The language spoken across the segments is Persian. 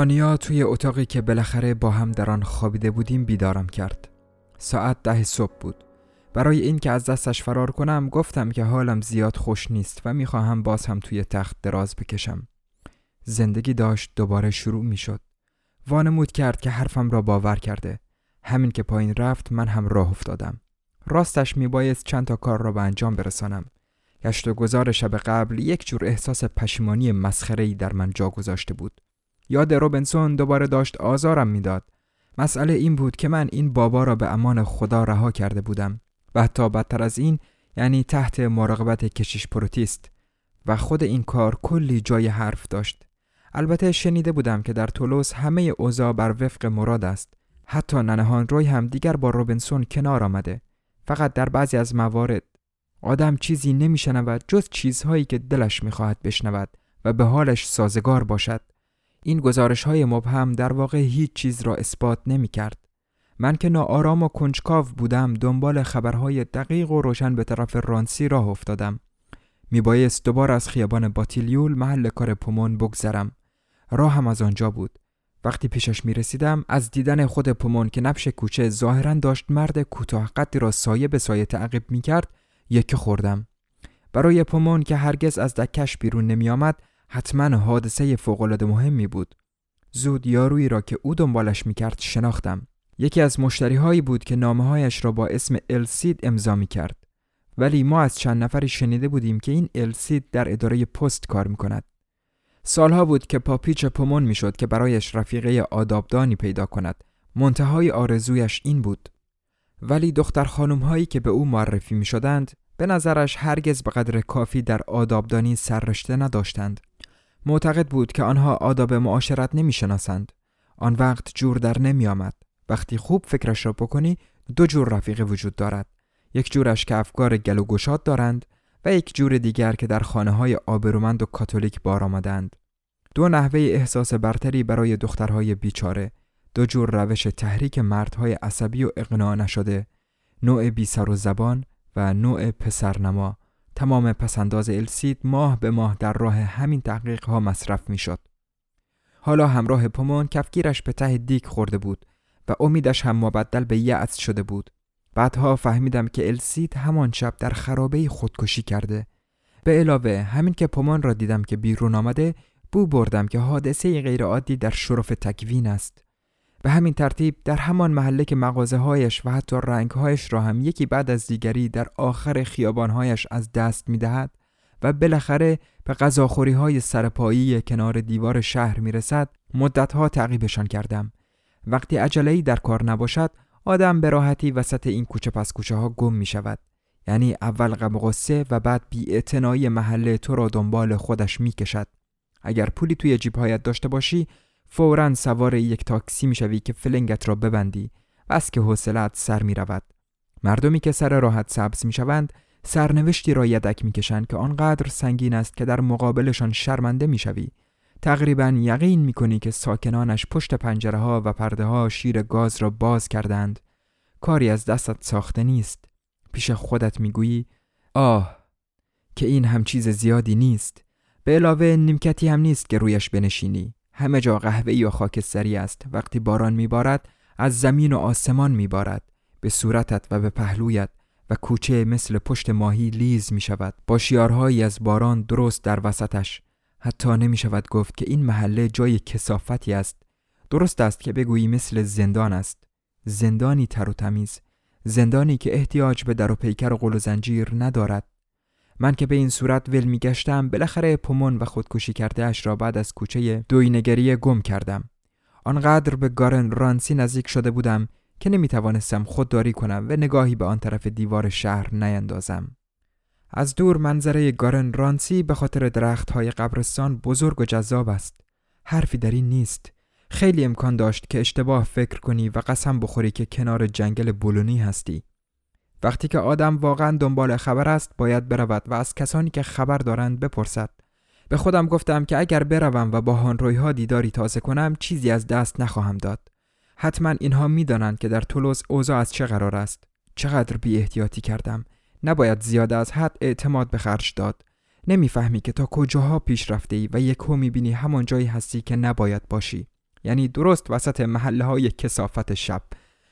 تانیا توی اتاقی که بالاخره با هم در آن خوابیده بودیم بیدارم کرد ساعت ده صبح بود برای اینکه از دستش فرار کنم گفتم که حالم زیاد خوش نیست و می‌خواهم باز هم توی تخت دراز بکشم. زندگی داشت دوباره شروع می‌شد. وانمود کرد که حرفم را باور کرده. همین که پایین رفت من هم راه افتادم. راستش میبایست چند تا کار را به انجام برسانم. گشت و گذار شب قبل یک جور احساس پشیمانی مسخره در من جا گذاشته بود. یاد روبنسون دوباره داشت آزارم می‌داد. مسئله این بود که من این بابا را به امان خدا رها کرده بودم. و حتی بدتر از این یعنی تحت مراقبت کشیش پروتیست. و خود این کار کلی جای حرف داشت. البته شنیده بودم که در تولوس همه اوضاع بر وفق مراد است. حتی ننهان روی هم دیگر با روبنسون کنار آمده. فقط در بعضی از موارد. آدم چیزی نمیشنود جز چیزهایی که دلش می‌خواهد بشنود و به حالش سازگار باشد. این گزارش های مبهم در واقع هیچ چیز را اثبات نمی کرد من که ناآرام و کنجکاو بودم دنبال خبرهای دقیق و روشن به طرف رانسی راه افتادم. میبایست دوباره از خیابان باتیلیول محل کار پومون بگذرم. راهم از آنجا بود. وقتی پیشش می رسیدم از دیدن خود پومون که نبش کوچه ظاهرا داشت مرد کوتاه قدی را سایه به سایه تعقیب می کرد یکی خوردم. برای پومون که هرگز از دکش بیرون نمی آمد حتما حادثه فوقالعاده مهمی بود زود یارویی را که او دنبالش می کرد شناختم یکی از مشتری هایی بود که نامه هایش را با اسم السید امضا می کرد. ولی ما از چند نفری شنیده بودیم که این السید در اداره پست کار می کند. سالها بود که پاپیچ پومون می شد که برایش رفیقه آدابدانی پیدا کند. منتهای آرزویش این بود. ولی دختر خانم هایی که به او معرفی می شدند به نظرش هرگز به قدر کافی در آدابدانی سررشته نداشتند. معتقد بود که آنها آداب معاشرت نمی شناسند. آن وقت جور در نمی آمد. وقتی خوب فکرش را بکنی دو جور رفیقه وجود دارد. یک جورش که افکار گل و گشاد دارند و یک جور دیگر که در خانه های آبرومند و کاتولیک بار آمدند دو نحوه احساس برتری برای دخترهای بیچاره. دو جور روش تحریک مردهای عصبی و اقناع نشده. نوع بی سر و زبان و نوع پسرنما. تمام پسنداز السید ماه به ماه در راه همین تحقیق ها مصرف می شد. حالا همراه پومون کفگیرش به ته دیک خورده بود و امیدش هم مبدل به یأس شده بود. بعدها فهمیدم که السید همان شب در خرابه خودکشی کرده. به علاوه همین که پومان را دیدم که بیرون آمده بو بردم که حادثه غیرعادی در شرف تکوین است. به همین ترتیب در همان محله که مغازه هایش و حتی رنگ هایش را هم یکی بعد از دیگری در آخر خیابان هایش از دست می دهد و بالاخره به غذاخوری های سرپایی کنار دیوار شهر می رسد مدت ها تعقیبشان کردم. وقتی عجله در کار نباشد آدم به راحتی وسط این کوچه پس کوچه ها گم می شود یعنی اول غم غصه و بعد بی محله تو را دنبال خودش می کشد اگر پولی توی جیبهایت داشته باشی فورا سوار یک تاکسی می شوی که فلنگت را ببندی بس که حوصلت سر می رود مردمی که سر راحت سبز می شوند سرنوشتی را یدک می کشند که آنقدر سنگین است که در مقابلشان شرمنده می شوی تقریبا یقین می‌کنی که ساکنانش پشت پنجره ها و پرده ها شیر گاز را باز کردند کاری از دستت ساخته نیست. پیش خودت می‌گویی آه که این هم چیز زیادی نیست. به علاوه نیمکتی هم نیست که رویش بنشینی. همه جا قهوه‌ای و خاکستری است. وقتی باران میبارد از زمین و آسمان میبارد. به صورتت و به پهلویت و کوچه مثل پشت ماهی لیز می شود با شیارهایی از باران درست در وسطش. حتی نمی شود گفت که این محله جای کسافتی است. درست است که بگویی مثل زندان است. زندانی تر و تمیز. زندانی که احتیاج به در و پیکر و قل و زنجیر ندارد. من که به این صورت ول می گشتم بالاخره پومون و خودکشی کرده اش را بعد از کوچه دوینگری گم کردم آنقدر به گارن رانسی نزدیک شده بودم که نمی توانستم خودداری کنم و نگاهی به آن طرف دیوار شهر نیندازم. از دور منظره گارن رانسی به خاطر درخت های قبرستان بزرگ و جذاب است. حرفی در این نیست. خیلی امکان داشت که اشتباه فکر کنی و قسم بخوری که کنار جنگل بولونی هستی. وقتی که آدم واقعا دنبال خبر است باید برود و از کسانی که خبر دارند بپرسد. به خودم گفتم که اگر بروم و با هانروی ها دیداری تازه کنم چیزی از دست نخواهم داد. حتما اینها می‌دانند که در تولوز اوضاع از چه قرار است. چقدر بی احتیاطی کردم. نباید زیاده از حد اعتماد به خرج داد. نمی‌فهمی که تا کجاها پیش رفته ای و یکو می‌بینی همان جایی هستی که نباید باشی. یعنی درست وسط محله های کسافت شب.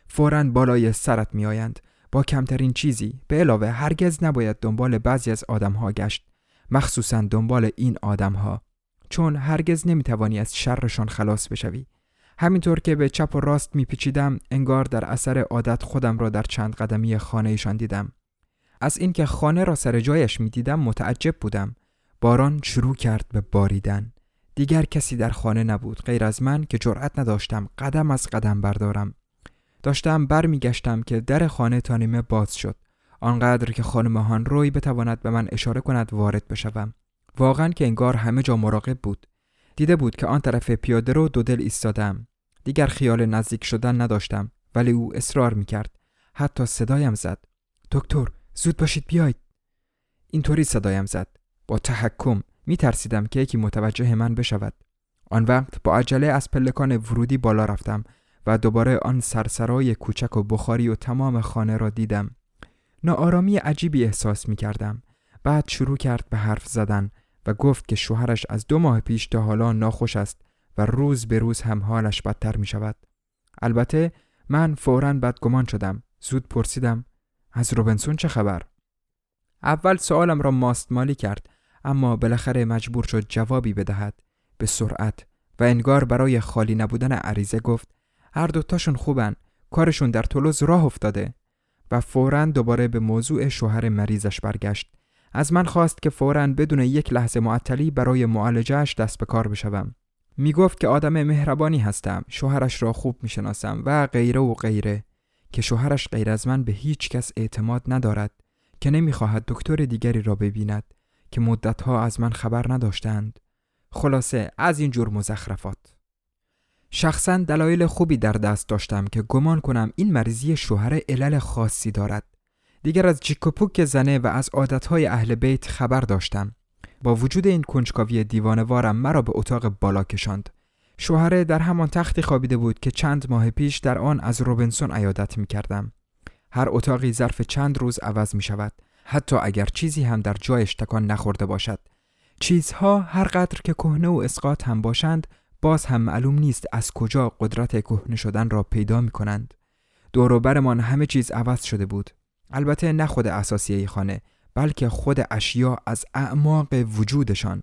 فورا بالای سرت میآیند. با کمترین چیزی به علاوه هرگز نباید دنبال بعضی از آدمها گشت مخصوصا دنبال این آدمها چون هرگز نمی‌توانی از شرشان خلاص بشوی. همینطور که به چپ و راست میپیچیدم انگار در اثر عادت خودم را در چند قدمی خانهشان دیدم. از اینکه خانه را سر جایش می‌دیدم متعجب بودم. باران شروع کرد به باریدن. دیگر کسی در خانه نبود غیر از من که جرأت نداشتم قدم از قدم بردارم. داشتم برمیگشتم که در خانه تا نیمه باز شد. آنقدر که خانم هان روی بتواند به من اشاره کند وارد بشوم. واقعا که انگار همه جا مراقب بود. دیده بود که آن طرف پیاده رو دو دل ایستادم. دیگر خیال نزدیک شدن نداشتم ولی او اصرار می کرد حتی صدایم زد. دکتر زود باشید بیاید اینطوری صدایم زد. با تحکم می ترسیدم که یکی متوجه من بشود. آن وقت با عجله از پلکان ورودی بالا رفتم. و دوباره آن سرسرای کوچک و بخاری و تمام خانه را دیدم ناآرامی عجیبی احساس می کردم بعد شروع کرد به حرف زدن و گفت که شوهرش از دو ماه پیش تا حالا ناخوش است و روز به روز هم حالش بدتر می شود. البته من فورا بدگمان شدم. زود پرسیدم از روبنسون چه خبر؟ اول سوالم را ماستمالی کرد اما بالاخره مجبور شد جوابی بدهد به سرعت و انگار برای خالی نبودن عریضه گفت هر دوتاشون خوبن. کارشون در تولوز راه افتاده. و فورا دوباره به موضوع شوهر مریضش برگشت. از من خواست که فورا بدون یک لحظه معطلی برای معالجهش دست به کار بشوم. می گفت که آدم مهربانی هستم. شوهرش را خوب می شناسم و غیره و غیره. که شوهرش غیر از من به هیچ کس اعتماد ندارد. که نمی‌خواهد دکتر دیگری را ببیند. که مدتها از من خبر نداشتند. خلاصه از این جور مزخرفات. شخصا دلایل خوبی در دست داشتم که گمان کنم این مریضی شوهر علل خاصی دارد. دیگر از جیکوپوک زنه و از عادتهای اهل بیت خبر داشتم. با وجود این کنجکاوی دیوانوارم مرا به اتاق بالا کشاند. شوهره در همان تختی خوابیده بود که چند ماه پیش در آن از روبنسون عیادت می کردم. هر اتاقی ظرف چند روز عوض می شود حتی اگر چیزی هم در جایش تکان نخورده باشد. چیزها هر قدر که کهنه و اسقاط هم باشند باز هم معلوم نیست از کجا قدرت کهنه شدن را پیدا می کنند. دوروبرمان همه چیز عوض شده بود. البته نه خود اساسیه خانه بلکه خود اشیا از اعماق وجودشان.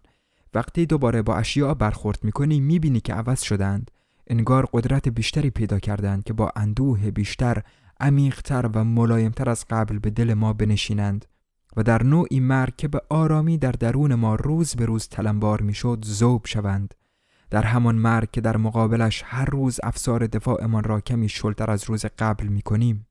وقتی دوباره با اشیا برخورد می‌کنی می‌بینی که عوض شدند انگار قدرت بیشتری پیدا کردند که با اندوه بیشتر عمیقتر و ملایمتر از قبل به دل ما بنشینند. و در نوعی مرگ که به آرامی در درون ما روز به روز تلمبار می‌شد زوب شوند. در همان مرگ که در مقابلش هر روز افسار دفاعمان را کمی شلتر از روز قبل می‌کنیم.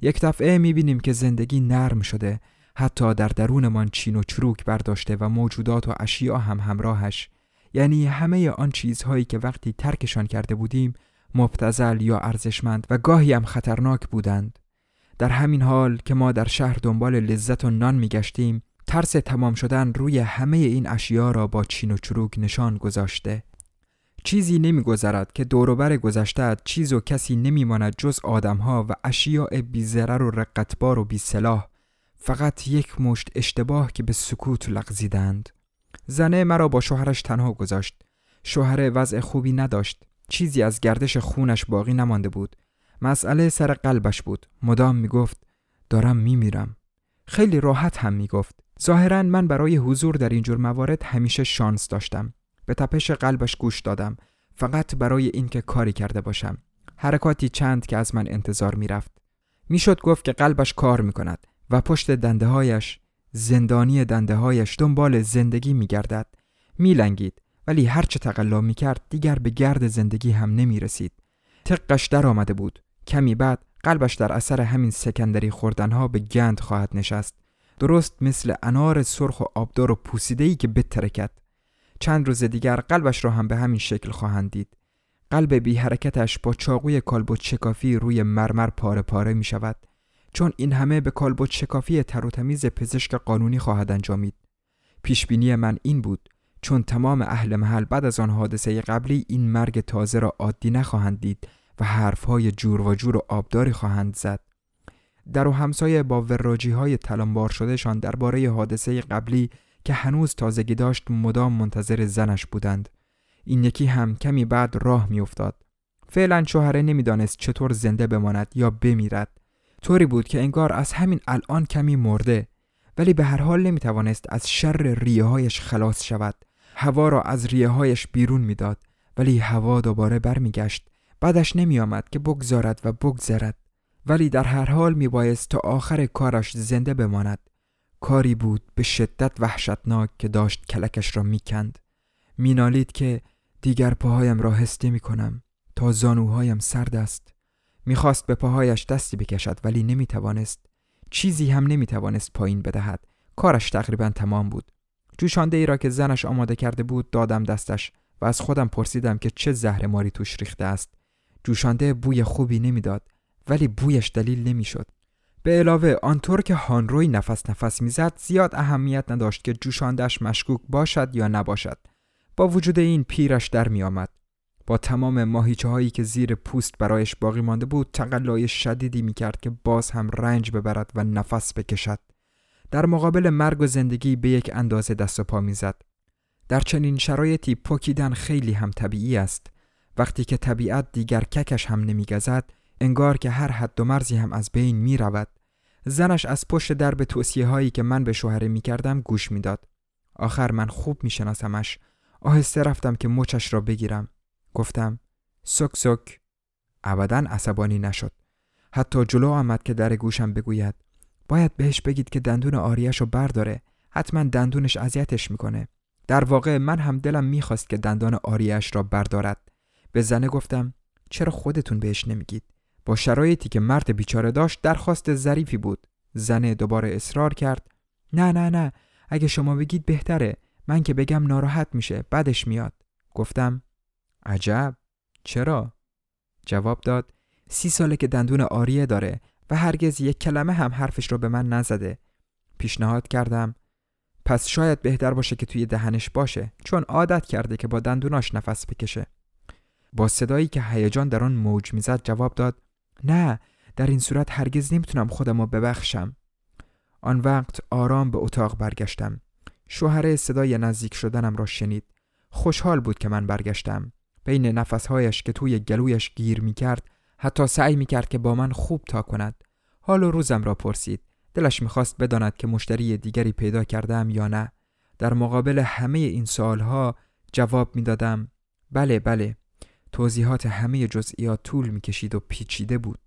یک دفعه می‌بینیم که زندگی نرم شده حتی در درونمان چین و چروک برداشته و موجودات و اشیا هم همراهش. یعنی همه آن چیزهایی که وقتی ترکشان کرده بودیم مبتزل یا ارزشمند و گاهی هم خطرناک بودند. در همین حال که ما در شهر دنبال لذت و نان میگشتیم ترس تمام شدن روی همه این اشیا را با چین و چروک نشان گذاشته. چیزی نمیگذرد که دوروبر گذشته چیز و کسی نمیماند جز آدمها و اشیاء بیزرر و رقتبار و بیسلاح. فقط یک مشت اشتباه که به سکوت لغزیدند. زنه مرا با شوهرش تنها گذاشت. شوهر وضع خوبی نداشت. چیزی از گردش خونش باقی نمانده بود. مسئله سر قلبش بود. مدام می‌گفت دارم میمیرم. خیلی راحت هم می‌گفت. ظاهرا من برای حضور در اینجور موارد همیشه شانس داشتم. به تپش قلبش گوش دادم. فقط برای اینکه کاری کرده باشم. حرکاتی چند که از من انتظار می‌رفت. می‌شد گفت که قلبش کار می‌کند و پشت دنده هایش زندانی دنده هایش دنبال زندگی میگردد. میلنگید ولی هرچه تقلا می‌کرد دیگر به گرد زندگی هم نمی‌رسید. تقش در آمده بود. کمی بعد قلبش در اثر همین سکندری خوردنها به گند خواهد نشست. درست مثل انار سرخ و آبدار و پوسیده‌ای که بترکد. چند روز دیگر قلبش را هم به همین شکل خواهند دید. قلب بی حرکتش با چاقوی کالبوت شکافی روی مرمر پاره پاره می شود. چون این همه به کالبوت شکافی تر و تمیز پزشک قانونی خواهد انجامید. پیشبینی من این بود چون تمام اهل محل بعد از آن حادثه قبلی این مرگ تازه را عادی نخواهند دید و حرفهای جور و جور و آبداری خواهند زد. در و همسایه با وراجی های تلمبار شدهشان درباره حادثه قبلی که هنوز تازگی داشت مدام منتظر زنش بودند. این یکی هم کمی بعد راه میافتاد. فعلا شوهره نمی‌دانست چطور زنده بماند یا بمیرد. طوری بود که انگار از همین الان کمی مرده ولی به هر حال نمی توانست از شر ریه هایش خلاص شود. هوا را از ریه هایش بیرون می‌داد ولی هوا دوباره برمیگشت. بعدش نمی آمد که بگذارد و بگذرد. ولی در هر حال می بایست تا آخر کارش زنده بماند. کاری بود به شدت وحشتناک که داشت کلکش را می‌کند. مینالید که دیگر پاهایم را حس می کنم تا زانوهایم سرد است. می‌خواست به پاهایش دستی بکشد ولی نمی‌توانست. چیزی هم نمی‌توانست پایین بدهد. کارش تقریبا تمام بود. جوشانده ای را که زنش آماده کرده بود دادم دستش و از خودم پرسیدم که چه زهر ماری توش ریخته است. جوشانده بوی خوبی نمی‌داد ولی بویش دلیل نمی‌شد. به علاوه آنطور که هانروی نفس نفس می‌زد زیاد اهمیت نداشت که جوشاندهش مشکوک باشد یا نباشد. با وجود این پیرش در می آمد. با تمام ماهیچه هایی که زیر پوست برایش باقی مانده بود تقلای شدیدی می کرد که باز هم رنج ببرد و نفس بکشد. در مقابل مرگ و زندگی به یک اندازه دست و پا می‌زد. در چنین شرایطی پکیدن خیلی هم طبیعی است. وقتی که طبیعت دیگر ککش هم نمیگزد انگار که هر حد و مرزی هم از بین می رود. زنش از پشت درب توصیه هایی که من به شوهره می کردم گوش می‌داد. آخر من خوب می شناسمش. آهسته رفتم که مچش را بگیرم. گفتم سک سک. ابدا عصبانی نشد. حتی جلو آمد که در گوشم بگوید باید بهش بگید که دندون آریش رو برداره. حتما دندونش اذیتش می‌کنه. در واقع من هم دلم می‌خواست که دندان آریش را بردارد. به زنه گفتم چرا خودتون بهش نمیگید؟ با شرایطی که مرد بیچاره داشت درخواست ظریفی بود. زنه دوباره اصرار کرد. نه نه نه اگه شما بگید بهتره. من که بگم ناراحت میشه. بعدش میاد. گفتم عجب! چرا؟ جواب داد سی ساله که دندون آریه داره و هرگز یک کلمه هم حرفش رو به من نزده. پیشنهاد کردم پس شاید بهتر باشه که توی دهنش باشه چون عادت کرده که با دندوناش نفس بکشه. با صدایی که هیجان در آن موج می‌زد جواب داد نه در این صورت هرگز نمی‌تونم خودم رو ببخشم. آن وقت آرام به اتاق برگشتم. شوهر صدای نزدیک شدنم را شنید. خوشحال بود که من برگشتم. بین نفسهایش که توی گلویش گیر می‌کرد حتی سعی می‌کرد که با من خوب تا کند. حال و روزم را پرسید. دلش می‌خواست بداند که مشتری دیگری پیدا کردم یا نه. در مقابل همه این سوالها جواب می‌دادم. بله بله. توضیحات همه جزئیات طول می‌کشید و پیچیده بود.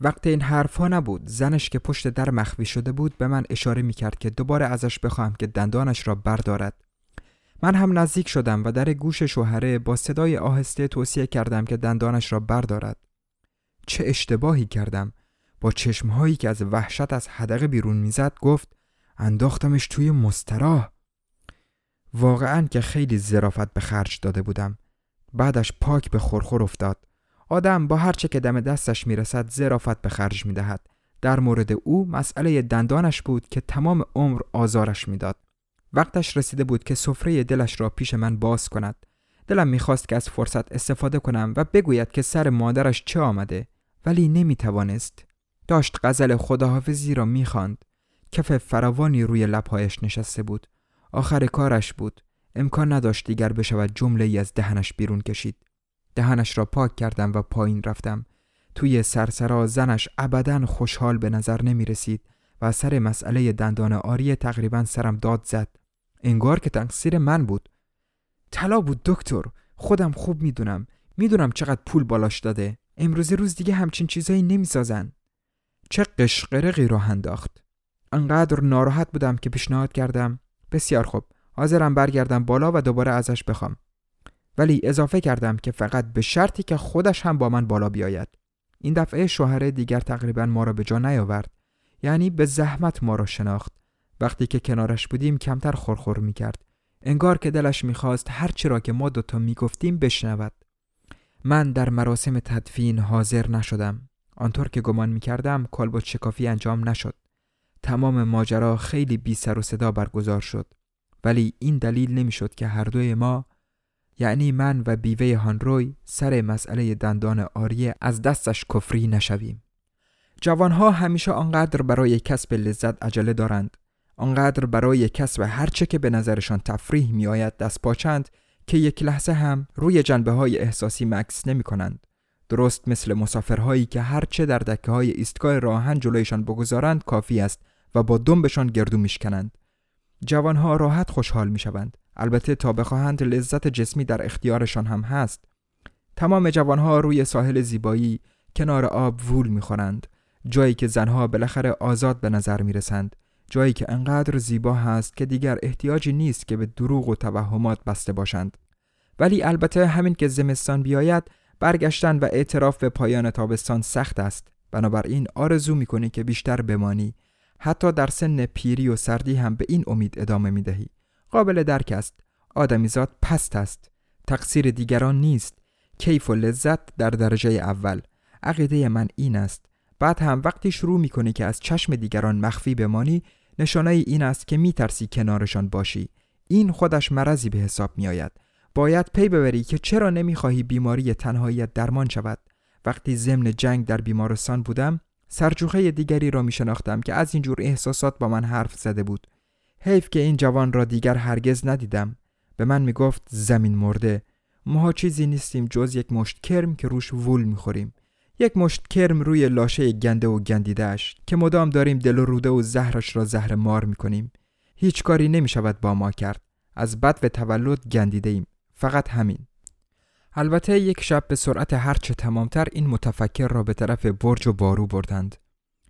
وقت این حرفها نبود. زنش که پشت در مخفی شده بود به من اشاره می‌کرد که دوباره ازش بخواهم که دندانش را بردارد. من هم نزدیک شدم و در گوش شوهره با صدای آهسته توصیه کردم که دندانش را بردارد. چه اشتباهی کردم. با چشمهایی که از وحشت از حدقه بیرون می‌زد گفت انداختمش توی مستراح. واقعا که خیلی زرافت به خرج داده بودم. بعدش پاک به خورخور افتاد. آدم با هر چه که دم دستش می‌رسد زرافت به خرج می‌دهد. در مورد او مسئله دندانش بود که تمام عمر آزارش می‌داد. وقتش رسیده بود که سفره دلش را پیش من باز کند. دلم می‌خواست که از فرصت استفاده کنم و بگوید که سر مادرش چه آمده ولی نمی‌توانست. داشت غزل خداحافظی را می‌خواند. کف فراوانی روی لبهایش نشسته بود. آخر کارش بود. امکان نداشت دیگر بشود جمله ای از دهنش بیرون کشید. دهنش را پاک کردم و پایین رفتم. توی سرسرا زنش ابدا خوشحال به نظر نمی رسید و سر مسئله دندان آریه تقریبا سرم داد زد. انگار که تقصیر من بود. طلا بود دکتر. خودم خوب می‌دونم. می‌دونم چقدر پول بالاش داده. امروز روز دیگه همچین چیزایی نمی‌سازن. چه قشقرقی راه انداخت. انقدر ناراحت بودم که پیشنهاد کردم. بسیار خوب. حاضرم برگردم بالا و دوباره ازش بخوام. ولی اضافه کردم که فقط به شرطی که خودش هم با من بالا بیاید. این دفعه شوهر دیگر تقریبا ما را به جا نیاورد. یعنی به زحمت ما را شناخت. وقتی که کنارش بودیم کمتر خورخور می‌کرد. انگار که دلش می‌خواست هرچی را که ما دوتا می‌گفتیم بشنود. من در مراسم تدفین حاضر نشدم. آنطور که گمان می‌کردم کالبد شکافی انجام نشد. تمام ماجرا خیلی بی سر و صدا برگزار شد. ولی این دلیل نمی‌شد که هر دوی ما یعنی من و بیوه هانروی سر مسئله دندان آریه از دستش کفری نشویم جوانها همیشه آنقدر برای کسب لذت عجله دارند آنقدر برای کسب هرچه که به نظرشان تفریح می آید دست پاچند که یک لحظه هم روی جنبه های احساسی مکس نمی کنند. درست مثل مسافرهایی که هرچه در دکه های ایستگاه راهن جلویشان بگذارند کافی است و با دنبشان گردو میشکنند. جوانها راحت خوشحال می شوند. البته تا بخواهند لذت جسمی در اختیارشان هم هست. تمام جوانها روی ساحل زیبایی کنار آب وول می‌خورند. جایی که زنها بالاخره آزاد به نظر می رسند جایی که انقدر زیبا هست که دیگر احتیاجی نیست که به دروغ و توهمات بسته باشند. ولی البته همین که زمستان بیاید برگشتن و اعتراف به پایان تابستان سخت است. بنابراین آرزو می‌کنی که بیشتر بمانی. حتی در سن پیری و سردی هم به این امید ادامه می‌دهی. قابل درک است. آدمیزاد پست است. تقصیر دیگران نیست. کیف و لذت در درجه اول. عقیده من این است. بعد هم وقتی شروع می‌کنی که از چشم دیگران مخفی بمانی نشانه این است که میترسی کنارشان باشی. این خودش مرضی به حساب میآید. باید پی ببری که چرا نمی‌خواهی بیماری تنهاییت درمان شود. وقتی ضمن جنگ در بیمارستان بودم سرجوخه دیگری را می شناختم که از اینجور احساسات با من حرف زده بود. حیف که این جوان را دیگر هرگز ندیدم. به من می گفت زمین مرده. ماها چیزی نیستیم جز یک مشت کرم که روش وول می‌خوریم. یک مشت کرم روی لاشه گنده و گندیدهش که مدام داریم دل و روده و زهرش را زهر مار می‌کنیم. هیچ کاری نمی شود با ما کرد. از بد و تولد گندیده ایم فقط همین. البته یک شب به سرعت هرچه تمامتر این متفکر را به طرف برج و بارو بردند.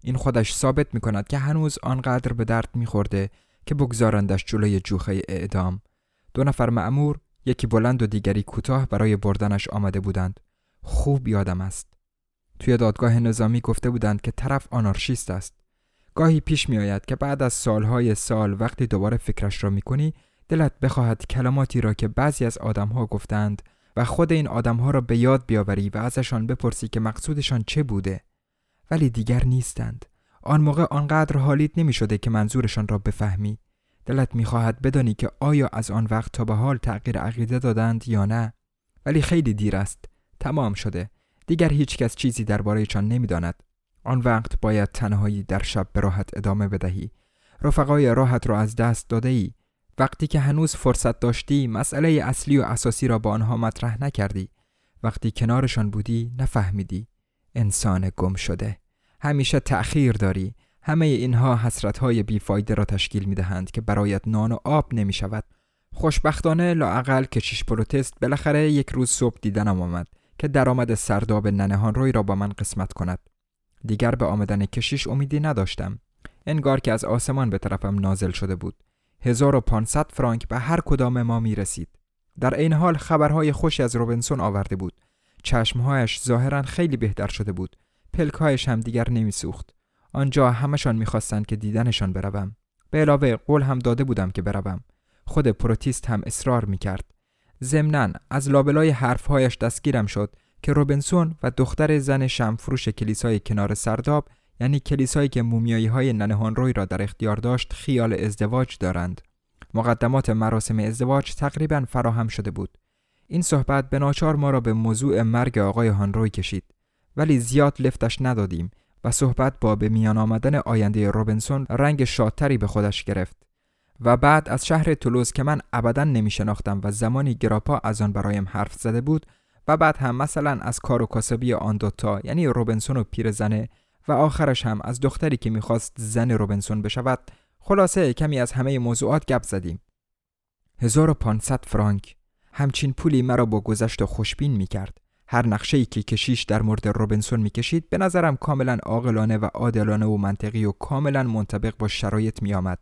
این خودش ثابت می کند که هنوز آنقدر به درد می خورده که بگذارندش جلوی جوخه اعدام. دو نفر معمور یکی بلند و دیگری کوتاه برای بردنش آمده بودند. خوب یادم است. توی دادگاه نظامی گفته بودند که طرف آنارشیست است. گاهی پیش می آید که بعد از سالهای سال وقتی دوباره فکرش را می کنی دلت بخواهد کلماتی را که بعضی از آدمها گفتند و خود این آدمها را به یاد بیاوری و ازشان بپرسی که مقصودشان چه بوده. ولی دیگر نیستند. آن موقع آنقدر حالیت نمی شده که منظورشان را بفهمی. دلت می‌خواهد بدانی که آیا از آن وقت تا به حال تغییر عقیده دادند یا نه. ولی خیلی دیر است. تمام شده. دیگر هیچ کس چیزی دربارهشان نمی‌داند. آن وقت باید تنهایی در شب به راحت ادامه بدهی. رفقای راحت را از دست داده ای وقتی که هنوز فرصت داشتی مسئله اصلی و اساسی را با آنها مطرح نکردی. وقتی کنارشان بودی نفهمیدی. انسان گم شده. همیشه تأخیر داری. همه اینها حسرتهای بیفایده را تشکیل می دهند که برایت نان و آب نمی شود خوشبختانه لاعقل کشیش پروتست بالاخره یک روز صبح دیدنم آمد که درآمد سرداب ننهان روی را با من قسمت کند. دیگر به آمدن کشیش امیدی نداشتم. انگار که از آسمان به طرفم نازل شده بود. 1500 فرانک به هر کدام ما می رسید در این حال خبرهای خوشی از روبنسون آورده بود. چشمهایش ظاهرا خیلی بهتر شده بود. پلکهایش هم دیگر نمی سوخت آنجا همشان می‌خواستند که دیدنشان بروم. به علاوه قول هم داده بودم که بروم. خود پروتیست هم اصرار می‌کرد. ضمنا از لابلای حرفهایش دستگیرم شد که روبنسون و دختر زن شمفروش کلیسای کنار سرداب یعنی کلیسایی که مومیایی های ننهان روی را در اختیار داشت خیال ازدواج دارند. مقدمات مراسم ازدواج تقریبا فراهم شده بود. این صحبت به ناچار ما را به موضوع مرگ آقای هانروی کشید. ولی زیاد لفتش ندادیم و صحبت با به میان آمدن آینده روبنسون رنگ شادتری به خودش گرفت. و بعد از شهر تولوز که من ابدا نمی شناختم و زمانی گراپا از آن برایم حرف زده بود و بعد هم مثلا از کار و کاسبی آن دوتا یعنی روبنسون و پیرزنه و آخرش هم از دختری که می‌خواست زن روبنسون بشود خلاصه کمی از همه موضوعات گپ زدیم 1500 فرانک همچین پولی مرا با گذشت خوشبین می کرد. هر نقشه که کشیش در مورد روبنسون می‌کشید به نظرم کاملا عاقلانه و عادلانه و منطقی و کاملا منطبق با شرایط می آمد.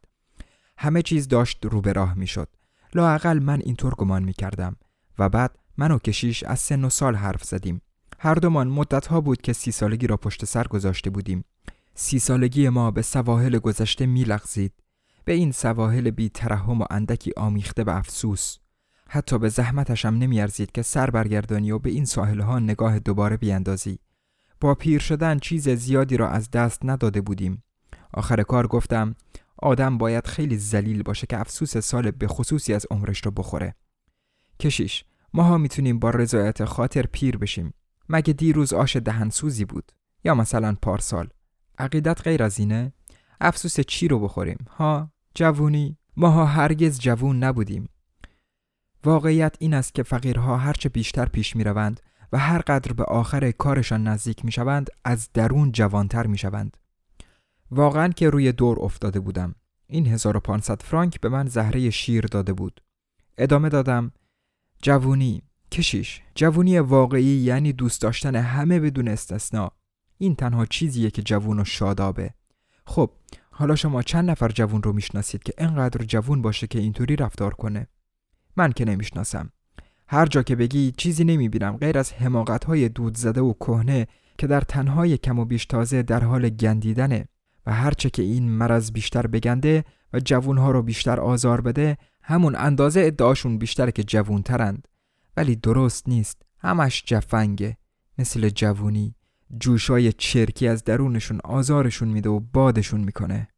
همه چیز داشت رو به راه می‌شد. لااقل من اینطور گمان می کردم و بعد من و کشیش از سن و سال حرف زدیم. هر دومان مدت ها بود که سی سالگی را پشت سر گذاشته بودیم. سی سالگی ما به سواحل گذشته میلغزید. به این سواحل بی ترحم و اندکی آمیخته به افسوس. حتی به زحمتشم نمیارزید که سر برگردانی و به این ساحل ها نگاه دوباره بیاندازی. با پیر شدن چیز زیادی را از دست نداده بودیم. آخر کار گفتم آدم باید خیلی زلیل باشه که افسوس سال به خصوصی از عمرش رو بخوره. کشیش ماها می‌تونیم با رضایت خاطر پیر بشیم. مگه دیروز آش دهنسوزی بود یا مثلا پارسال. عقیدت غیر از اینه؟ افسوس چی رو بخوریم؟ ها؟ جوونی؟ ماها هرگز جوون نبودیم. واقعیت این است که فقیرها هرچه بیشتر پیش می روند و هر قدر به آخر کارشان نزدیک می شوند از درون جوانتر می شوند. واقعا که روی دور افتاده بودم. این 1500 فرانک به من زهره شیر داده بود. ادامه دادم جوونی کشیش جوونی واقعی یعنی دوست داشتن همه بدون استثنا. این تنها چیزیه که جوون و شادابه. خب حالا شما چند نفر جوون رو می‌شناسید که انقدر جوون باشه که اینطوری رفتار کنه؟ من که نمی‌شناسم. هر جا که بگی چیزی نمی‌بینم غیر از حماقت های دود زده و کهنه که در تنهای کم و بیش تازه در حال گندیدنه و هرچه که این مرض بیشتر بگنده و جوونها رو بیشتر آزار بده همون اندازه ادعاشون بیشتره که جوونترند. ولی درست نیست. همش جفنگه. مثل جوونی. جوشای چرکی از درونشون آزارشون میده و بادشون می‌کنه.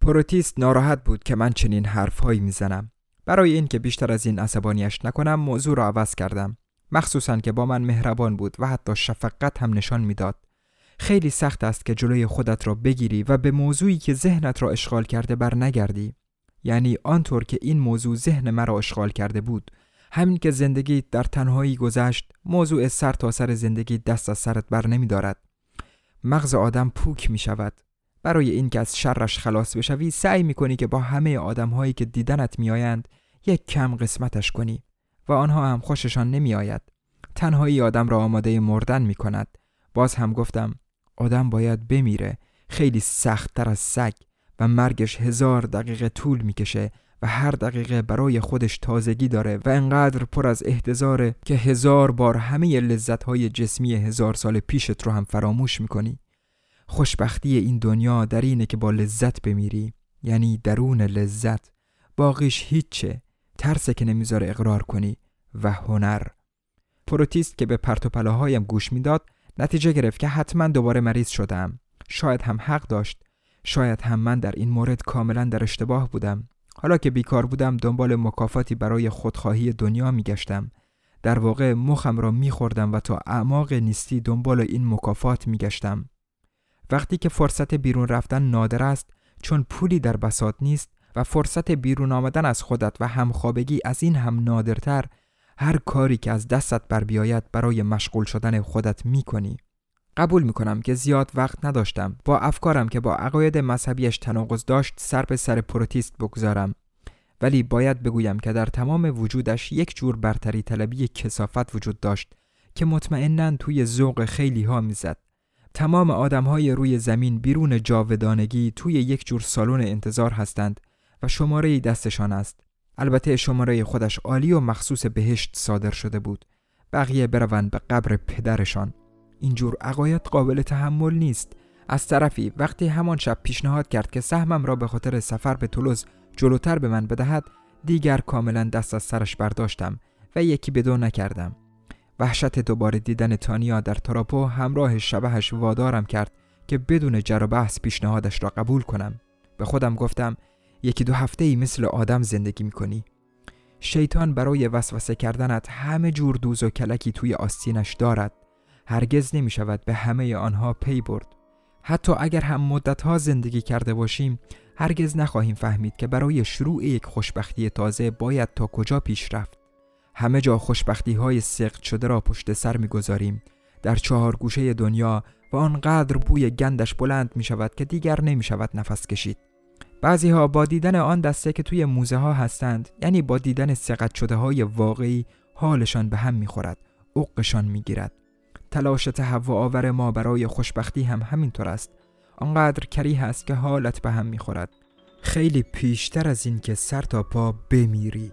پروتیست ناراحت بود که من چنین حرفهایی می‌زنم. برای اینکه بیشتر از این عصبانیش نکنم موضوع را عوض کردم. مخصوصا که با من مهربان بود و حتی شفقت هم نشان می‌داد. خیلی سخت است که جلوی خودت را بگیری و به موضوعی که ذهنت را اشغال کرده بر نگردی یعنی آنطور که این موضوع ذهن مرا اشغال کرده بود همین که زندگی در تنهایی گذشت موضوع سر تا سر زندگی دست از سرت بر نمی دارد. مغز آدم پوک می شود برای اینکه از شرش خلاص بشوی سعی می کنی که با همه آدم هایی که دیدنت می آیند یک کم قسمتش کنی و آنها هم خوششان نمی آید. تنهایی آدم را آماده مردن می کند. باز هم گفتم آدم باید بمیره خیلی سختتر از سگ و مرگش هزار دقیقه طول می‌کشه و هر دقیقه برای خودش تازگی داره و انقدر پر از احتضاره که هزار بار همه لذتهای جسمی هزار سال پیشت رو هم فراموش می‌کنی. خوشبختی این دنیا در اینه که با لذت بمیری یعنی درون لذت. باقیش هیچه. ترسه که نمی‌ذاره اقرار کنی و هنر. پروتیست که به پرت و پلاهایم گوش می‌داد نتیجه گرفت که حتما دوباره مریض شدم. شاید هم حق داشت. شاید هم من در این مورد کاملا در اشتباه بودم. حالا که بیکار بودم دنبال مکافاتی برای خودخواهی دنیا میگشتم. در واقع مخم را میخوردم و تا اعماق نیستی دنبال این مکافات میگشتم. وقتی که فرصت بیرون رفتن نادر است چون پولی در بساط نیست و فرصت بیرون آمدن از خودت و همخوابگی از این هم نادرتر هر کاری که از دستت بر بیاید برای مشغول شدن خودت می‌کنی. قبول می‌کنم که زیاد وقت نداشتم. با افکارم که با عقاید مذهبیش تناقض داشت سر به سر پروتیست بگذارم. ولی باید بگویم که در تمام وجودش یک جور برتری طلبی کسافت وجود داشت که مطمئنا توی ذوق خیلی ها می‌زد. تمام آدم های روی زمین بیرون جاودانگی توی یک جور سالن انتظار هستند و شماره دستشان است. البته شماره خودش عالی و مخصوص بهشت صادر شده بود. بقیه بروند به قبر پدرشان. اینجور عقاید قابل تحمل نیست. از طرفی وقتی همان شب پیشنهاد کرد که سهمم را به خاطر سفر به تولوز جلوتر به من بدهد دیگر کاملا دست از سرش برداشتم و یکی به دو نکردم. وحشت دوباره دیدن تانیا در تراپو همراه شبهش وادارم کرد که بدون جر و بحث پیشنهادش را قبول کنم. به خودم گفتم یکی دو هفته ای مثل آدم زندگی می‌کنی. شیطان برای وسوسه کردنت همه جور دوز و کلکی توی آستینش دارد. هرگز نمی شود به همه آنها پی برد. حتی اگر هم مدتها زندگی کرده باشیم هرگز نخواهیم فهمید که برای شروع یک خوشبختی تازه باید تا کجا پیش رفت. همه جا خوشبختی های سقط شده را پشت سر می‌گذاریم. در چهار گوشه دنیا و آنقدر بوی گندش بلند می شود که دیگر نمی شود نفس کشید. بعضی ها با دیدن آن دسته که توی موزه ها هستند یعنی با دیدن سقط شده های واقعی حالشان به هم می‌خورد عقشان می‌گیرد. تلاش تهوع آور ما برای خوشبختی هم همینطور است. آنقدر کریه است که حالت به هم می‌خورد. خیلی پیشتر از این که سر تا پا بمیری.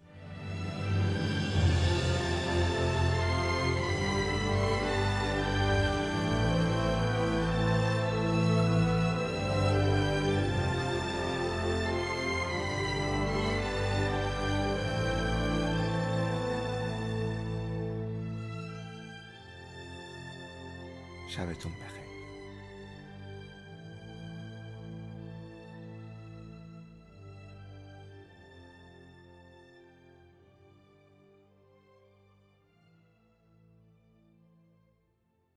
شبتون بخیر.